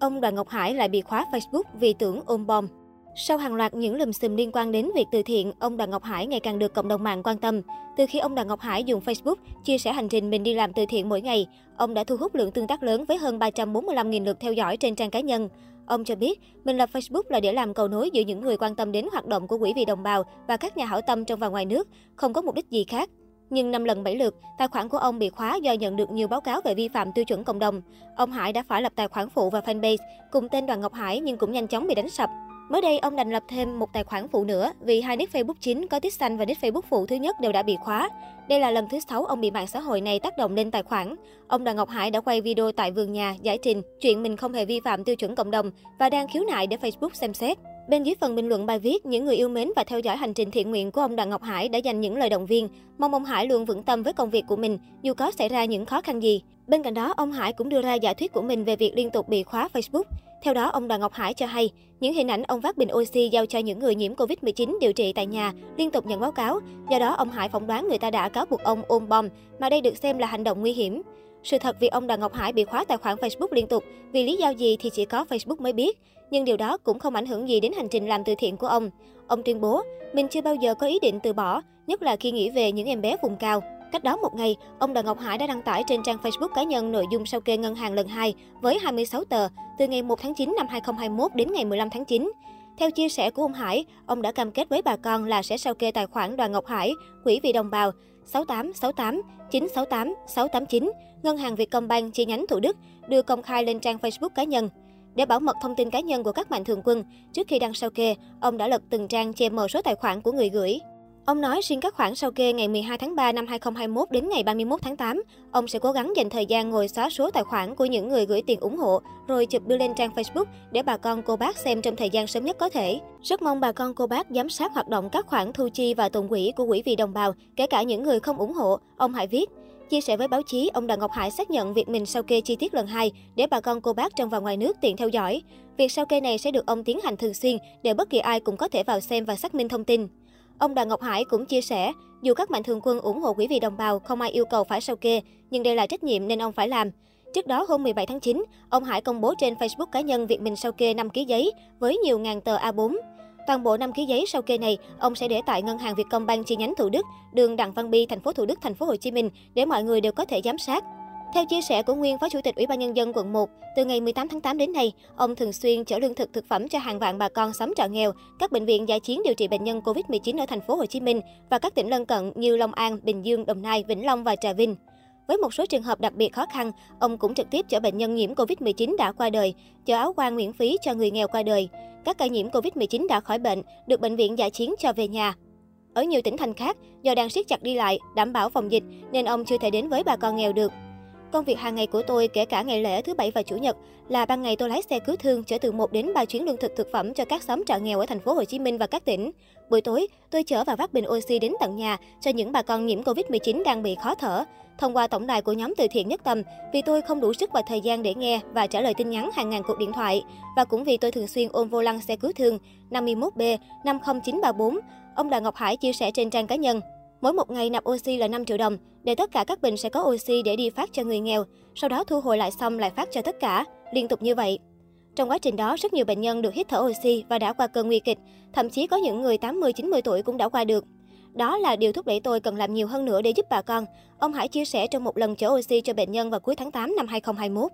Ông Đoàn Ngọc Hải lại bị khóa Facebook vì tưởng ôm bom. Sau hàng loạt những lùm xùm liên quan đến việc từ thiện, ông Đoàn Ngọc Hải ngày càng được cộng đồng mạng quan tâm. Từ khi ông Đoàn Ngọc Hải dùng Facebook chia sẻ hành trình mình đi làm từ thiện mỗi ngày, ông đã thu hút lượng tương tác lớn với hơn 345.000 lượt theo dõi trên trang cá nhân. Ông cho biết, mình lập Facebook là để làm cầu nối giữa những người quan tâm đến hoạt động của quỹ vì đồng bào và các nhà hảo tâm trong và ngoài nước, không có mục đích gì khác. Nhưng năm lần 7 lượt, tài khoản của ông bị khóa do nhận được nhiều báo cáo về vi phạm tiêu chuẩn cộng đồng. Ông Hải đã phải lập tài khoản phụ và fanpage cùng tên Đoàn Ngọc Hải nhưng cũng nhanh chóng bị đánh sập. Mới đây, ông đành lập thêm một tài khoản phụ nữa vì hai nick Facebook chính có tích xanh và nick Facebook phụ thứ nhất đều đã bị khóa. Đây là lần thứ sáu ông bị mạng xã hội này tác động lên tài khoản. Ông Đoàn Ngọc Hải đã quay video tại vườn nhà giải trình chuyện mình không hề vi phạm tiêu chuẩn cộng đồng và đang khiếu nại để Facebook xem xét. Bên dưới phần bình luận bài viết, những người yêu mến và theo dõi hành trình thiện nguyện của ông Đoàn Ngọc Hải đã dành những lời động viên, mong ông Hải luôn vững tâm với công việc của mình, dù có xảy ra những khó khăn gì. Bên cạnh đó, ông Hải cũng đưa ra giả thuyết của mình về việc liên tục bị khóa Facebook. Theo đó, ông Đoàn Ngọc Hải cho hay, những hình ảnh ông vác bình oxy giao cho những người nhiễm Covid-19 điều trị tại nhà liên tục nhận báo cáo. Do đó, ông Hải phỏng đoán người ta đã cáo buộc ông ôm bom, mà đây được xem là hành động nguy hiểm. Sự thật vì ông Đoàn Ngọc Hải bị khóa tài khoản Facebook liên tục vì lý do gì thì chỉ có Facebook mới biết. Nhưng điều đó cũng không ảnh hưởng gì đến hành trình làm từ thiện của ông. Ông tuyên bố, mình chưa bao giờ có ý định từ bỏ, nhất là khi nghĩ về những em bé vùng cao. Cách đó một ngày, ông Đoàn Ngọc Hải đã đăng tải trên trang Facebook cá nhân nội dung sao kê ngân hàng lần 2 với 26 tờ từ ngày 1 tháng 9 năm 2021 đến ngày 15 tháng 9. Theo chia sẻ của ông Hải, ông đã cam kết với bà con là sẽ sao kê tài khoản Đoàn Ngọc Hải, Quỹ vì đồng bào 6868 968 689, Ngân hàng Vietcombank chi nhánh Thủ Đức, đưa công khai lên trang Facebook cá nhân. Để bảo mật thông tin cá nhân của các mạnh thường quân, trước khi đăng sao kê, ông đã lật từng trang che mờ số tài khoản của người gửi. Ông nói riêng các khoản sau kê ngày 12 tháng 3 năm 2021 đến ngày 31 tháng 8, ông sẽ cố gắng dành thời gian ngồi xóa số tài khoản của những người gửi tiền ủng hộ, rồi chụp đưa lên trang Facebook để bà con cô bác xem trong thời gian sớm nhất có thể. Rất mong bà con cô bác giám sát hoạt động các khoản thu chi và tồn quỹ của quỹ vì đồng bào, kể cả những người không ủng hộ, ông Hải viết. Chia sẻ với báo chí, ông Đặng Ngọc Hải xác nhận việc mình sao kê chi tiết lần 2 để bà con cô bác trong và ngoài nước tiện theo dõi. Việc sao kê này sẽ được ông tiến hành thường xuyên để bất kỳ ai cũng có thể vào xem và xác minh thông tin. Ông Đặng Ngọc Hải cũng chia sẻ, dù các mạnh thường quân ủng hộ quỹ vì đồng bào không ai yêu cầu phải sao kê, nhưng đây là trách nhiệm nên ông phải làm. Trước đó hôm 17 tháng 9, ông Hải công bố trên Facebook cá nhân việc mình sao kê 5 ký giấy với nhiều ngàn tờ A4. Toàn bộ 5 ký giấy sao kê này, ông sẽ để tại ngân hàng Vietcombank chi nhánh Thủ Đức, đường Đặng Văn Bi, thành phố Thủ Đức, thành phố Hồ Chí Minh để mọi người đều có thể giám sát. Theo chia sẻ của nguyên Phó Chủ tịch Ủy ban Nhân dân quận 1, từ ngày 18 tháng 8 đến nay, ông thường xuyên chở lương thực thực phẩm cho hàng vạn bà con xóm trọ nghèo, các bệnh viện giải chiến điều trị bệnh nhân COVID-19 ở thành phố Hồ Chí Minh và các tỉnh lân cận như Long An, Bình Dương, Đồng Nai, Vĩnh Long và Trà Vinh. Với một số trường hợp đặc biệt khó khăn, ông cũng trực tiếp chở bệnh nhân nhiễm Covid-19 đã qua đời, chở áo quan miễn phí cho người nghèo qua đời. Các ca nhiễm Covid-19 đã khỏi bệnh, được bệnh viện giải chiến cho về nhà. Ở nhiều tỉnh thành khác, do đang siết chặt đi lại, đảm bảo phòng dịch, nên ông chưa thể đến với bà con nghèo được. Công việc hàng ngày của tôi, kể cả ngày lễ thứ bảy và chủ nhật, là ban ngày tôi lái xe cứu thương chở từ 1 đến 3 chuyến lương thực thực phẩm cho các xóm trọ nghèo ở thành phố Hồ Chí Minh và các tỉnh. Buổi tối, tôi chở và vác bình oxy đến tận nhà cho những bà con nhiễm Covid-19 đang bị khó thở. Thông qua tổng đài của nhóm từ thiện nhất tâm, vì tôi không đủ sức và thời gian để nghe và trả lời tin nhắn hàng ngàn cuộc điện thoại, và cũng vì tôi thường xuyên ôm vô lăng xe cứu thương 51B 50934, ông Đoàn Ngọc Hải chia sẻ trên trang cá nhân. Mỗi một ngày nạp oxy là 5 triệu đồng, để tất cả các bình sẽ có oxy để đi phát cho người nghèo, sau đó thu hồi lại xong lại phát cho tất cả, liên tục như vậy. Trong quá trình đó, rất nhiều bệnh nhân được hít thở oxy và đã qua cơn nguy kịch, thậm chí có những người 80-90 tuổi cũng đã qua được. Đó là điều thúc đẩy tôi cần làm nhiều hơn nữa để giúp bà con. Ông Hải chia sẻ trong một lần chở oxy cho bệnh nhân vào cuối tháng 8 năm 2021.